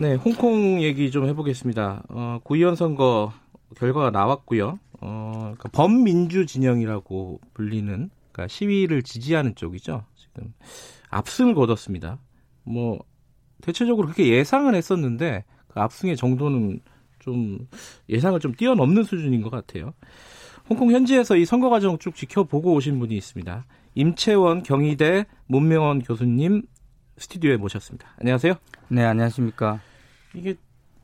네, 홍콩 얘기 좀 해보겠습니다. 어, 구의원 선거 결과가 나왔고요. 어, 그러니까 범민주 진영이라고 불리는 그러니까 시위를 지지하는 쪽이죠. 지금 압승을 거뒀습니다. 뭐 대체적으로 그렇게 예상을 했었는데 그 압승의 정도는 좀 예상을 좀 뛰어넘는 수준인 것 같아요. 홍콩 현지에서 이 선거 과정 쭉 지켜보고 오신 분이 있습니다. 임채원 경희대 문명원 교수님 스튜디오에 모셨습니다. 안녕하세요. 네, 안녕하십니까. 이게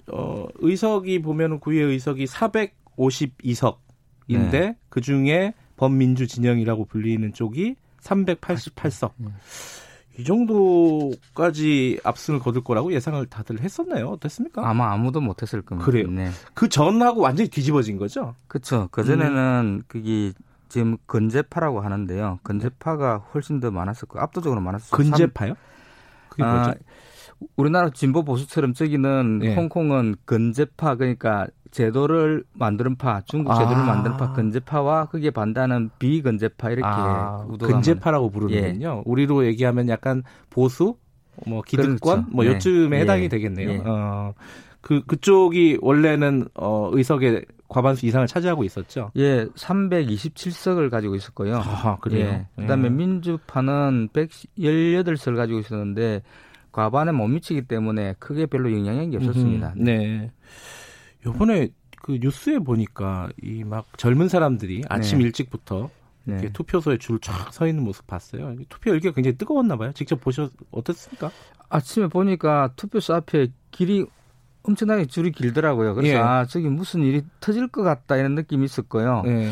어 의석이 보면은 구의 의석이 452석인데 네. 그 중에 범민주 진영이라고 불리는 쪽이 388석. 네. 이 정도까지 압승을 거둘 거라고 예상을 다들 했었나요? 어땠습니까? 아마 아무도 못했을 겁니다. 그래요. 네. 그 전하고 완전히 뒤집어진 거죠? 그렇죠. 그 전에는 음. 그게 지금 근제파라고 하는데요. 근제파가 훨씬 더 많았었고 압도적으로 많았었고. 근제파요? 그게 아, 뭐죠? 우리나라 진보 보수처럼 저기는 예. 홍콩은 근제파 그러니까 제도를 만드는 파, 중국 제도를 아. 만드는 파, 근제파와 그게 반대하는 비근제파 이렇게 아, 근제파라고 부르는군요. 예. 우리로 얘기하면 약간 보수, 뭐 기득권, 그렇죠. 뭐 네. 요쯤에 예. 해당이 되겠네요. 예. 어, 그 그쪽이 원래는 어 의석의 과반수 이상을 차지하고 있었죠. 예, 327석을 가지고 있었고요. 아, 그래요. 예. 그다음에 예. 민주파는 118석을 가지고 있었는데 과반에 못 미치기 때문에 크게 별로 영향이 없었습니다. 음, 네. 요번에 그 뉴스에 보니까 이 막 젊은 사람들이 아침 네. 일찍부터 네. 투표소에 줄 쫙 서 있는 모습 봤어요. 투표 열기가 굉장히 뜨거웠나 봐요. 직접 보셨 어떻습니까? 아침에 보니까 투표소 앞에 길이 엄청나게 줄이 길더라고요. 그래서 예. 아 저기 무슨 일이 터질 것 같다 이런 느낌이 있었고요. 예.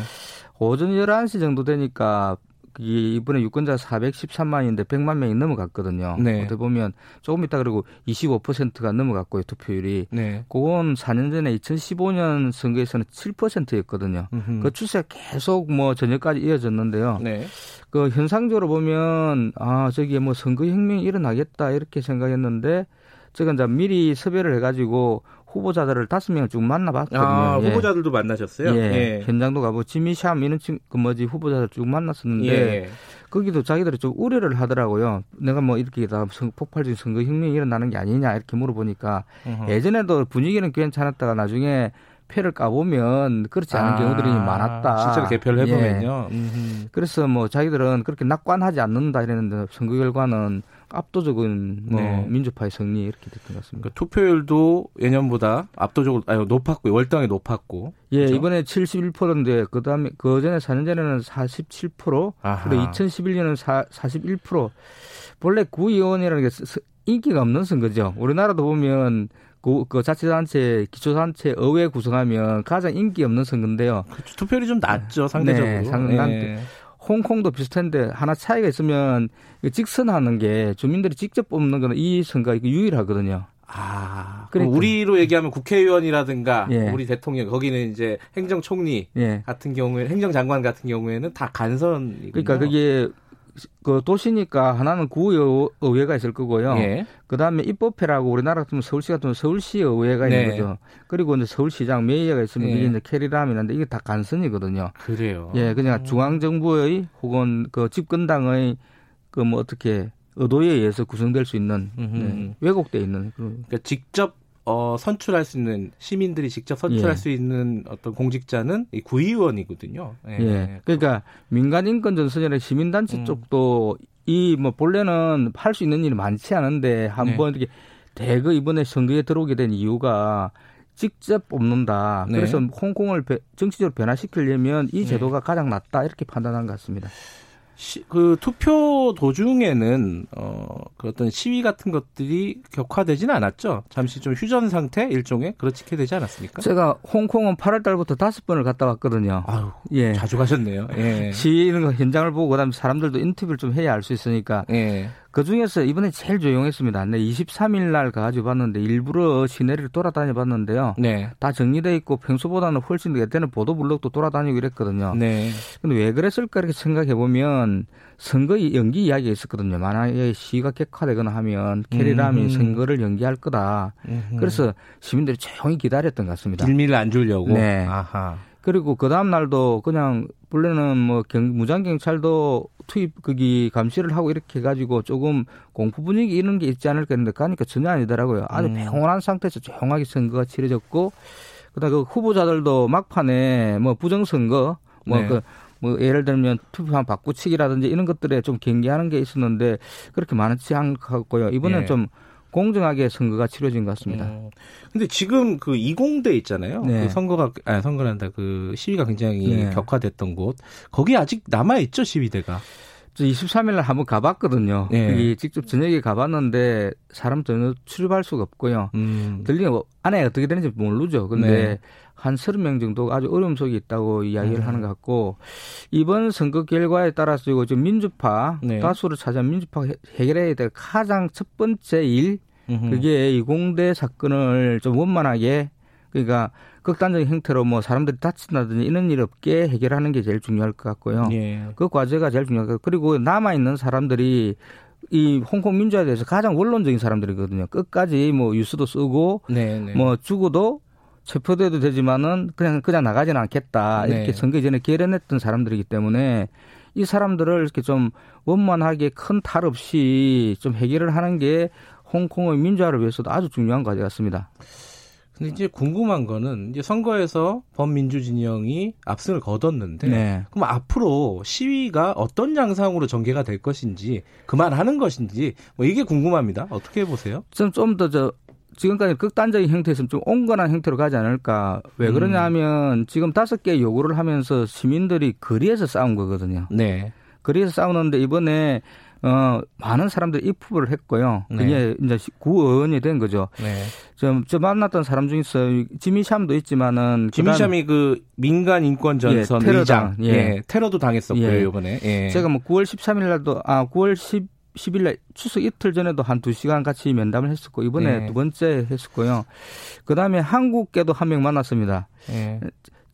오전 11시 정도 되니까 이번에 유권자 413만인데 100만 명이 넘어갔거든요. 네. 어떻게 보면 조금 있다 그리고 25%가 넘어갔고요 투표율이. 네. 그건 4년 전에 2015년 선거에서는 7%였거든요. 음흠. 그 추세가 계속 뭐 전역까지 이어졌는데요. 네. 그 현상적으로 보면 아 저기 뭐 선거 혁명이 일어나겠다 이렇게 생각했는데 제가 이제 미리 섭외를 해가지고 후보자들을 다섯 명을 쭉 만나봤거든요. 아, 예. 후보자들도 만나셨어요? 예. 예. 현장도 가고 지미샴 이런 친, 그 뭐지 후보자들 쭉 만났었는데 예. 거기도 자기들이 좀 우려를 하더라고요. 내가 뭐 이렇게 다 폭발적인 선거 혁명이 일어나는 게 아니냐 이렇게 물어보니까 어허. 예전에도 분위기는 괜찮았다가 나중에 표를 까보면 그렇지 않은 아, 경우들이 많았다. 실제로 개표를 해보면요. 예. 그래서 뭐 자기들은 그렇게 낙관하지 않는다 이랬는데 선거 결과는 압도적인 뭐 네. 민주파의 승리 이렇게 됐던 것 같습니다. 그러니까 투표율도 예년보다 압도적으로 아니 높았고 월등하게 높았고. 예, 그렇죠? 이번에 71%인데 그다음에 그 전에 4년 전에는 47%, 아하. 그리고 2011년은 4, 41%. 원래 구의원이라는 게 인기가 없는 선거죠. 우리나라도 보면 그, 그 자치단체, 기초단체, 의회 구성하면 가장 인기 없는 선거인데요. 그렇죠. 투표율이 좀 낮죠, 상대적으로. 네, 상, 네. 홍콩도 비슷한데 하나 차이가 있으면 직선하는 게 주민들이 직접 뽑는 거는 이 선거가 유일하거든요. 아, 그러니까. 우리로 얘기하면 국회의원이라든가 예. 우리 대통령 거기는 이제 행정총리 예. 같은 경우에 행정장관 같은 경우에는 다 간선. 그러니까 그게 그 도시니까 하나는 구의회가 있을 거고요. 예. 그 다음에 입법회라고 우리나라 같으면 서울시 같으면 서울시 의회가 네. 있는 거죠. 그리고 이제 서울시장 메이어가 있으면 예. 이게 이제 캐리라면인데 이게 다 간선이거든요. 그래요. 예, 그냥 중앙 정부의 혹은 그 집권당의 그 뭐 어떻게 의도에 의해서 구성될 수 있는 네, 왜곡돼 있는 그런. 그러니까 직접 어, 선출할 수 있는 시민들이 직접 선출할 예. 수 있는 어떤 공직자는 이 구의원이거든요. 예. 예. 그러니까 민간 인권 전선이나 시민단체 음. 쪽도 이 뭐 본래는 할 수 있는 일이 많지 않은데 한번 네. 이렇게 대거 이번에 선거에 들어오게 된 이유가 직접 뽑는다. 네. 그래서 홍콩을 정치적으로 변화시키려면 이 네. 제도가 네. 가장 낫다 이렇게 판단한 것 같습니다. 시, 그 투표 도중에는 어, 그 어떤 시위 같은 것들이 격화되지는 않았죠. 잠시 좀 휴전 상태 일종의 그렇게 되지 않았습니까? 제가 홍콩은 8월 달부터 다섯 번을 갔다 왔거든요. 아유, 예. 자주 가셨네요. 예. 시위는 현장을 보고 그다음에 사람들도 인터뷰를 좀 해야 알 수 있으니까. 예. 그 중에서 이번에 제일 조용했습니다. 네, 23일 날 가가지고 봤는데 일부러 시내를 돌아다녀 봤는데요. 네. 다 정리돼 있고 평소보다는 훨씬 더 그때는 보도 블록도 돌아다니고 이랬거든요. 네. 근데 왜 그랬을까 이렇게 생각해 보면 선거 연기 이야기가 있었거든요. 만약에 시위가 객화되거나 하면 캐리람이 음. 선거를 연기할 거다. 음. 그래서 시민들이 조용히 기다렸던 것 같습니다. 길미를 안 주려고. 네. 아하. 그리고 그 다음 날도 그냥 원래는 뭐 경, 무장 경찰도 투입 거기 감시를 하고 이렇게 해가지고 조금 공포 분위기 이런 게 있지 않을까 했는데 가니까 전혀 아니더라고요. 아주 음. 평온한 상태에서 조용하게 선거가 치러졌고 그다음 그 후보자들도 막판에 뭐 부정 선거 뭐그 네. 그뭐 예를 들면 투표한 바꾸치기라든지 이런 것들에 좀 경계하는 게 있었는데 그렇게 많지 않고요. 이번에는 네. 좀 공정하게 선거가 치러진 것 같습니다. 음. 근데 지금 그 이공대 있잖아요. 네. 그 선거가 아 선거란다. 그 시위가 굉장히 네. 격화됐던 곳. 거기 아직 남아 있죠, 시위대가. 저 23일 날 한번 가봤거든요. 네. 직접 저녁에 가봤는데 사람 전혀 출입할 수가 없고요. 음. 들리는 뭐 안에 어떻게 되는지 모르죠. 근데 네. 한 30명 정도 아주 어려움 속에 있다고 이야기를 음. 하는 것 같고 이번 선거 결과에 따라서 이거 지금 민주파 네. 다수를 차지한 민주파 해결해야 될 가장 첫 번째 일 음흠. 그게 이공대 사건을 좀 원만하게 그러니까 극단적인 형태로 뭐 사람들이 다친다든지 이런 일 없게 해결하는 게 제일 중요할 것 같고요. 예. 그 과제가 제일 중요할 것 같고 그리고 남아 있는 사람들이 이 홍콩 민주화에 대해서 가장 원론적인 사람들이거든요. 끝까지 뭐 뉴스도 쓰고 네네. 네. 뭐 죽어도 체포돼도 되지만은 그냥 그냥 나가지는 않겠다 이렇게 네. 선거 전에 결연했던 사람들이기 때문에 이 사람들을 이렇게 좀 원만하게 큰 탈 없이 좀 해결을 하는 게 홍콩의 민주화를 위해서도 아주 중요한 과제 같습니다. 근데 이제 궁금한 거는 이제 선거에서 범민주 진영이 압승을 거뒀는데 네. 그럼 앞으로 시위가 어떤 양상으로 전개가 될 것인지 그만하는 것인지 뭐 이게 궁금합니다. 어떻게 보세요? 좀좀더저 지금까지 극단적인 형태에서 좀 온건한 형태로 가지 않을까. 왜 그러냐면 음. 지금 다섯 개 요구를 하면서 시민들이 거리에서 싸운 거거든요. 네. 거리에서 싸우는데 이번에 어, 많은 사람들이 입후보를 했고요. 네. 그게 네. 이제 구의원이 된 거죠. 네. 저, 저 만났던 사람 중에서 지미샴도 있지만은 지미샴이 그 민간 인권 전선 예, 의장, 예. 예. 테러도 당했었고요 예. 이번에. 예. 제가 뭐 9월 13일 날도 아 9월 10 10일 날 추석 이틀 전에도 한 2시간 같이 면담을 했었고 이번에 네. 두 번째 했었고요. 그다음에 한국계도 한 명 만났습니다. 네.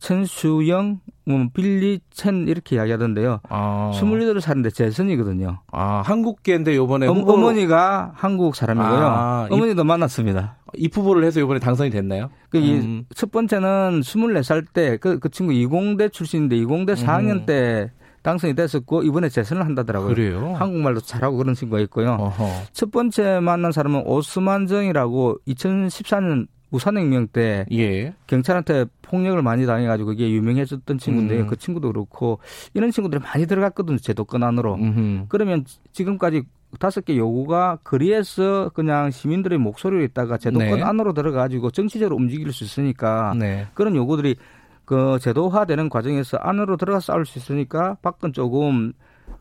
천수영, 뭐 빌리 첸 이렇게 이야기하던데요. 아. 28살인데 재선이거든요. 아, 한국계인데 요번에 어, 후보... 어머니가 한국 사람이고요. 아, 어머니도 이... 만났습니다. 입후보를 해서 요번에 당선이 됐나요? 그첫 번째는 24살 때그그 친구 이공대 출신인데 이공대 4학년 음. 때 당선이 됐었고 이번에 재선을 한다더라고요. 그래요? 한국말도 잘하고 그런 친구가 있고요. 어허. 첫 번째 만난 사람은 오스만 정이라고 2014년 우산혁명 때 예. 경찰한테 폭력을 많이 당해가지고 그게 유명해졌던 친구인데 음. 그 친구도 그렇고 이런 친구들이 많이 들어갔거든요 제도권 안으로. 음흠. 그러면 지금까지 다섯 개 요구가 거리에서 그냥 시민들의 목소리를 있다가 제도권 네. 안으로 들어가지고 정치적으로 움직일 수 있으니까 네. 그런 요구들이 그 제도화되는 과정에서 안으로 들어가 싸울 수 있으니까 밖은 조금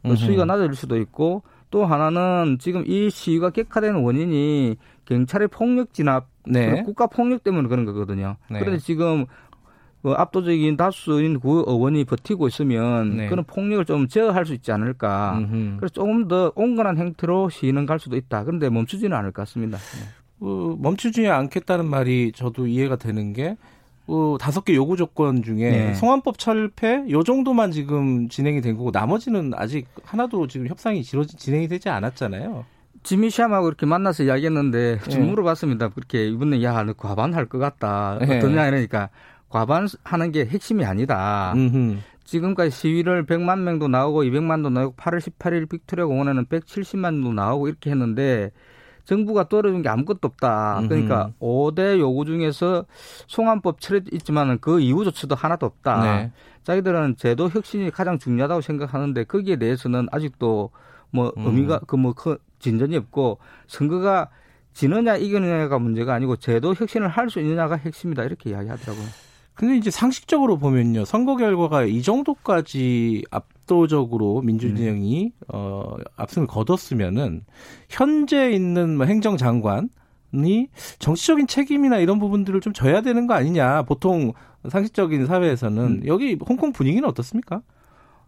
그 수위가 낮아질 수도 있고 또 하나는 지금 이 시위가 격화되는 원인이 경찰의 폭력 진압, 네. 국가 폭력 때문에 그런 거거든요. 네. 그런데 지금 그 압도적인 다수인 구 의원이 버티고 있으면 네. 그런 폭력을 좀 제어할 수 있지 않을까. 음흠. 그래서 조금 더 온건한 형태로 시위는 갈 수도 있다. 그런데 멈추지는 않을 것 같습니다. 네. 어, 멈추지 않겠다는 말이 저도 이해가 되는 게 어, 다섯 개 요구 조건 중에 네. 성환법 철폐 요 정도만 지금 진행이 된 거고 나머지는 아직 하나도 지금 협상이 진행이 되지 않았잖아요. 지미 샴하고 이렇게 만나서 이야기했는데 좀 네. 물어봤습니다. 그렇게 이번에 야, 너 과반할 것 같다. 네. 어떠냐 이러니까 과반하는 게 핵심이 아니다. 음흠. 지금까지 시위를 100만 명도 나오고 200만도 나오고 8월 18일 빅토리아 공원에는 170만도 나오고 이렇게 했는데 정부가 떨어진 게 아무것도 없다. 그러니까 음흠. 5대 요구 중에서 송환법 처리있지만은 그 이후 조치도 하나도 없다. 네. 자기들은 제도 혁신이 가장 중요하다고 생각하는데 거기에 대해서는 아직도 뭐 음. 의미가 그 뭐 진전이 없고 선거가 지느냐 이기느냐가 문제가 아니고 제도 혁신을 할 수 있느냐가 핵심이다 이렇게 이야기하더라고요. 근데 이제 상식적으로 보면요 선거 결과가 이 정도까지 압도적으로 민주진영이 음. 어 압승을 거뒀으면은 현재 있는 뭐 행정장관 이 정치적인 책임이나 이런 부분들을 좀 져야 되는 거 아니냐. 보통 상식적인 사회에서는 음. 여기 홍콩 분위기는 어떻습니까?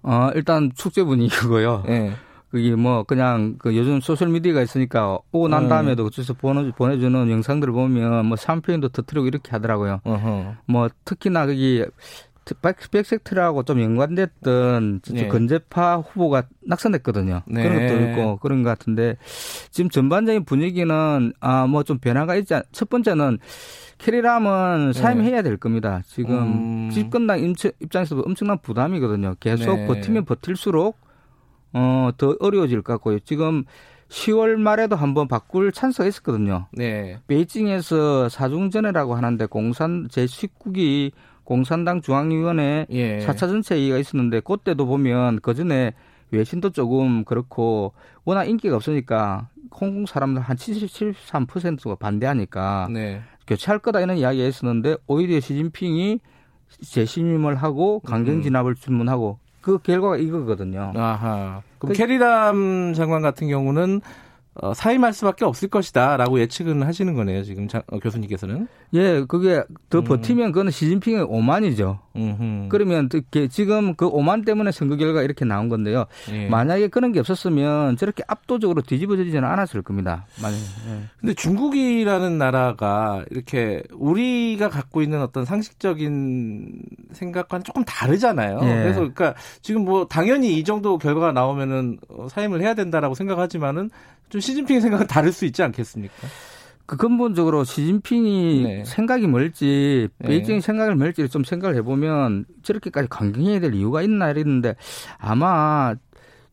어, 일단 축제 분위기고요. 네. 그게 뭐 그냥 그 요즘 소셜 미디어가 있으니까 오고 난 네. 다음에도 어째서 보내, 보내주는 영상들을 보면 뭐 샴페인도 터트리고 이렇게 하더라고요. 어허. 뭐 특히나 거기 백색테러하고 좀 연관됐던 네. 건제파 후보가 낙선했거든요. 네. 그런 것도 있고 그런 것 같은데 지금 전반적인 분위기는 아 뭐 좀 변화가 있지 않, 첫 번째는 캐리 람은 네. 사임해야 될 겁니다. 지금 음. 집권당 입장에서 엄청난 부담이거든요. 계속 네. 버티면 버틸수록 어, 더 어려워질 것 같고요. 지금 10월 말에도 한번 바꿀 찬스가 있었거든요. 네. 베이징에서 사중전회라고 하는데 공산 제19기 공산당 중앙위원회 예. 4차 전체 회의가 있었는데 그때도 보면 그 전에 외신도 조금 그렇고 워낙 인기가 없으니까 홍콩 사람들 한 73%가 반대하니까 네. 교체할 거다 이런 이야기가 있었는데 오히려 시진핑이 재심임을 하고 강경 음. 진압을 주문하고 그 결과가 이거거든요. 아하. 그럼 그, 캐리람 장관 같은 경우는 어, 사임할 수밖에 없을 것이다라고 예측은 하시는 거네요. 지금 자, 어, 교수님께서는. 예, 그게 더 음. 버티면 그거는 시진핑의 오만이죠. 음흠. 그러면 지금 그 오만 때문에 선거 결과가 이렇게 나온 건데요. 예. 만약에 그런 게 없었으면 저렇게 압도적으로 뒤집어지지는 않았을 겁니다. 만약에. 예. 근데 중국이라는 나라가 이렇게 우리가 갖고 있는 어떤 상식적인 생각과는 조금 다르잖아요. 예. 그래서 그러니까 지금 뭐 당연히 이 정도 결과가 나오면은 어, 사임을 해야 된다라고 생각하지만은 좀 시진핑의 생각은 다를 수 있지 않겠습니까? 그 근본적으로 시진핑이 네. 생각이 멀지 네. 베이징 생각을 멀지 좀 생각을 해보면 저렇게까지 강경해야 될 이유가 있나 이랬는데 아마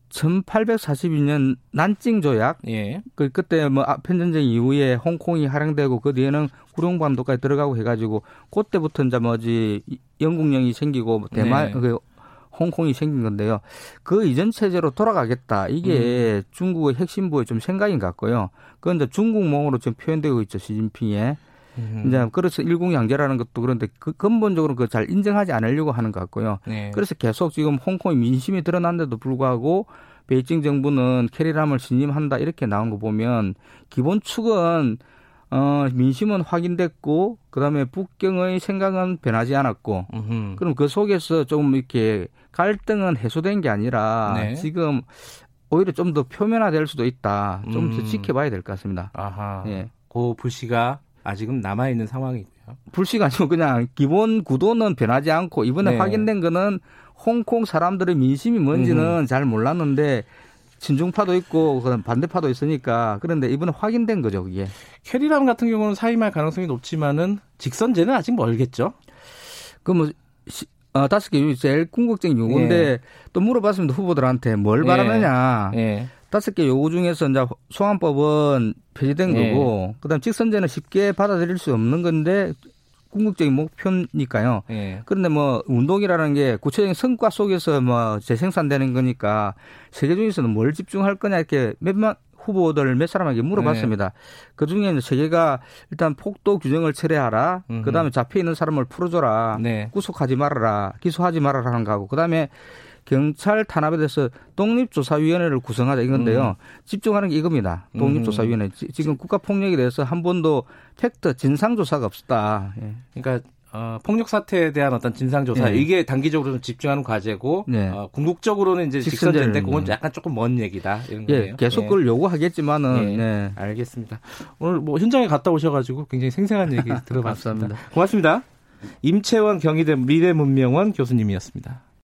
1842년 난징 조약 예. 그 그때 뭐 아편 전쟁 이후에 홍콩이 할양되고 그 뒤에는 구룡반도까지 들어가고 해가지고 그때부터 이제 뭐지 영국령이 생기고 뭐 대만 네. 그 홍콩이 생긴 건데요. 그 이전 체제로 돌아가겠다. 이게 음. 중국의 핵심부의 좀 생각인 것 같고요. 그건 이제 중국몽으로 지금 표현되고 있죠. 시진핑의. 음. 이제 그래서 일국양제라는 것도 그런데 그 근본적으로 그 잘 인정하지 않으려고 하는 것 같고요. 네. 그래서 계속 지금 홍콩의 민심이 드러난데도 불구하고 베이징 정부는 캐리람을 신임한다 이렇게 나온 거 보면 기본 축은 어, 민심은 확인됐고 그다음에 북경의 생각은 변하지 않았고 음흠. 그럼 그 속에서 좀 이렇게 갈등은 해소된 게 아니라 네. 지금 오히려 좀 더 표면화될 수도 있다. 좀더 음. 지켜봐야 될 것 같습니다. 아하. 예. 그 불씨가 아직은 남아 있는 상황이고요. 불씨가 아니고 그냥 기본 구도는 변하지 않고 이번에 네. 확인된 거는 홍콩 사람들의 민심이 뭔지는 음. 잘 몰랐는데 친중파도 있고 반대파도 있으니까 그런데 이번에 확인된 거죠, 그게. 캐리람 같은 경우는 사임할 가능성이 높지만은 직선제는 아직 멀겠죠. 그뭐 어, 다섯 개 제일 궁극적인 요구인데 예. 또 물어봤습니다 후보들한테 뭘 예. 바라느냐. 예. 다섯 개 요구 중에서 이제 소환법은 폐지된 예. 거고 그다음 직선제는 쉽게 받아들일 수 없는 건데 궁극적인 목표니까요. 예. 그런데 뭐 운동이라는 게 구체적인 성과 속에서 뭐 재생산되는 거니까 세계 중에서는 뭘 집중할 거냐 이렇게 몇만 후보들 몇 사람에게 물어봤습니다. 네. 그 중에 세계가 일단 폭도 규정을 철회하라. 그 다음에 잡혀 있는 사람을 풀어줘라. 네. 구속하지 말아라. 기소하지 말아라 하는 거하고. 그 다음에 경찰 탄압에 대해서 독립조사위원회를 구성하자 이건데요. 음. 집중하는 게 이겁니다. 독립조사위원회. 음. 지금 국가폭력에 대해서 한 번도 팩트 진상조사가 없었다. 예. 그러니까 어, 폭력 사태에 대한 어떤 진상 조사 네. 이게 단기적으로 좀 집중하는 과제고 네. 어, 궁극적으로는 이제 직선제인데 그건 약간 조금 먼 얘기다 이런 예, 거예요. 계속 네. 그걸 요구하겠지만은 네. 네. 알겠습니다. 오늘 뭐 현장에 갔다 오셔가지고 굉장히 생생한 얘기 들어봤습니다. 고맙습니다. 임채원 경희대 미래문명원 교수님이었습니다.